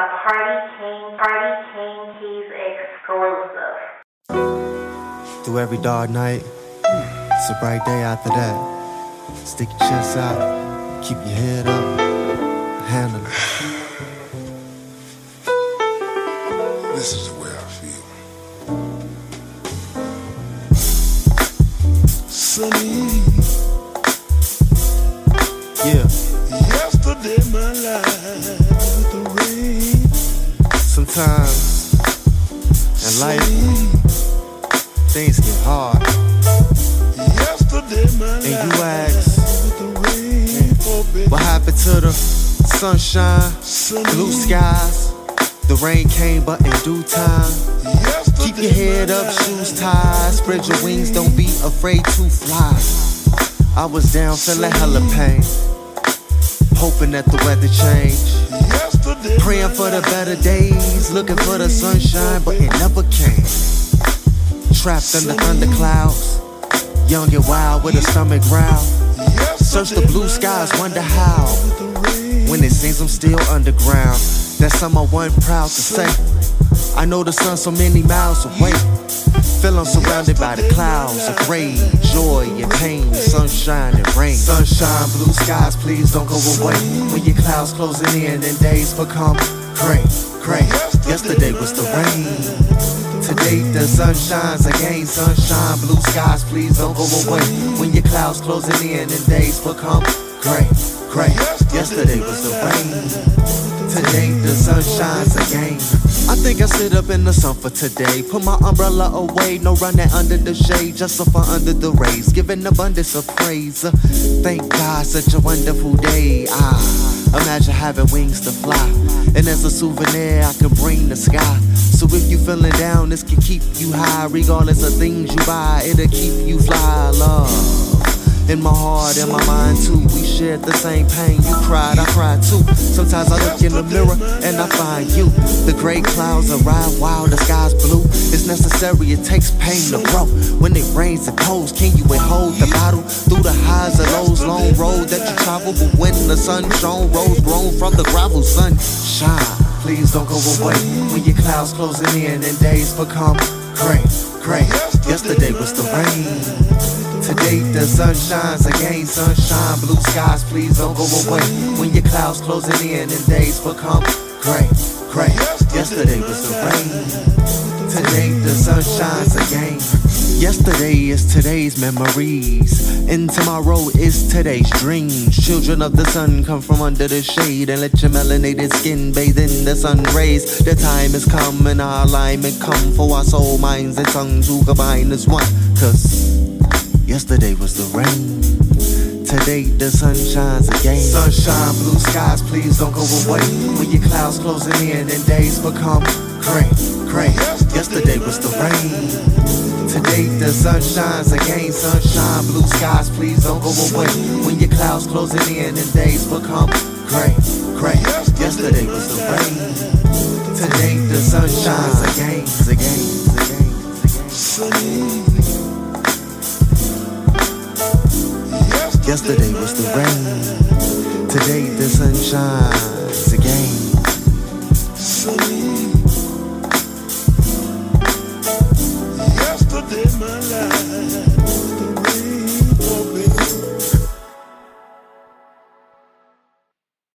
a Party King, Party King Keys exclusive. Through every dark night, it's a bright day after that. Stick your chest out, keep your head up, handle it. This is the way I feel. Sunny, Yeah, yesterday my life with the rain. Sometimes in life, things get hard. Yesterday my And you ask, with the rain. Baby. what happened to the sunshine, blue skies? The rain came, but in due time. Keep your head up, shoes tied, spread your wings, don't be afraid to fly. I was down, feeling hella pain, hoping that the weather changed. Praying for the better days, looking for the sunshine, but it never came. Trapped under thunder clouds, young and wild with a stomach growl. Search the blue skies, wonder how. When it seems I'm still underground, that's someone proud to say. I know the sun so many miles away. Feel I'm surrounded by the clouds of gray, joy and pain, sunshine and rain. Sunshine, blue skies, please don't go away. When your clouds closing in and days become gray, gray. Yesterday was the rain. Today the sun shines again. Sunshine, blue skies, please don't go away. When your clouds closing in and days become gray, gray. Yesterday was the rain. Today the sun shines again. I think I sit up in the sun for today. Put my umbrella away, no running under the shade, just suffer under the rays, giving abundance of praise. Thank God, such a wonderful day. Ah, imagine having wings to fly, and as a souvenir, I can bring the sky. So if you feeling down, this can keep you high, regardless of things you buy. It'll keep you fly, love. In my heart and my mind too, we shared the same pain. You cried, I cried too. Sometimes I look in the mirror and I find you. The gray clouds arrive while the sky's blue. It's necessary, it takes pain to grow. When it rains and pours, can you withhold the bottle through the highs and lows? Long road that you travel, but when the sun shone, rose grown from the gravel, sunshine. Please don't go away when your clouds closing in and days become gray, gray. Yesterday was the rain. Today the sun shines again, sunshine, blue skies, please don't go away. When your clouds closing in the end and days become gray, gray. Yesterday was the rain. Today the sun shines again. Yesterday is today's memories, and tomorrow is today's dreams. Children of the sun come from under the shade and let your melanated skin bathe in the sun rays. The time has come and our alignment come for our soul, minds, and tongues to combine as one. Cause Yesterday was the rain. Today the sun shines again. Sunshine, blue skies, please don't go away. When your clouds closing in and days become gray, gray. Yesterday was the rain. Today the sun shines again. Sunshine, blue skies, please don't go away. When your clouds closing in and days become gray, gray. Yesterday was the rain. Yesterday was the rain. Today the sun shines again.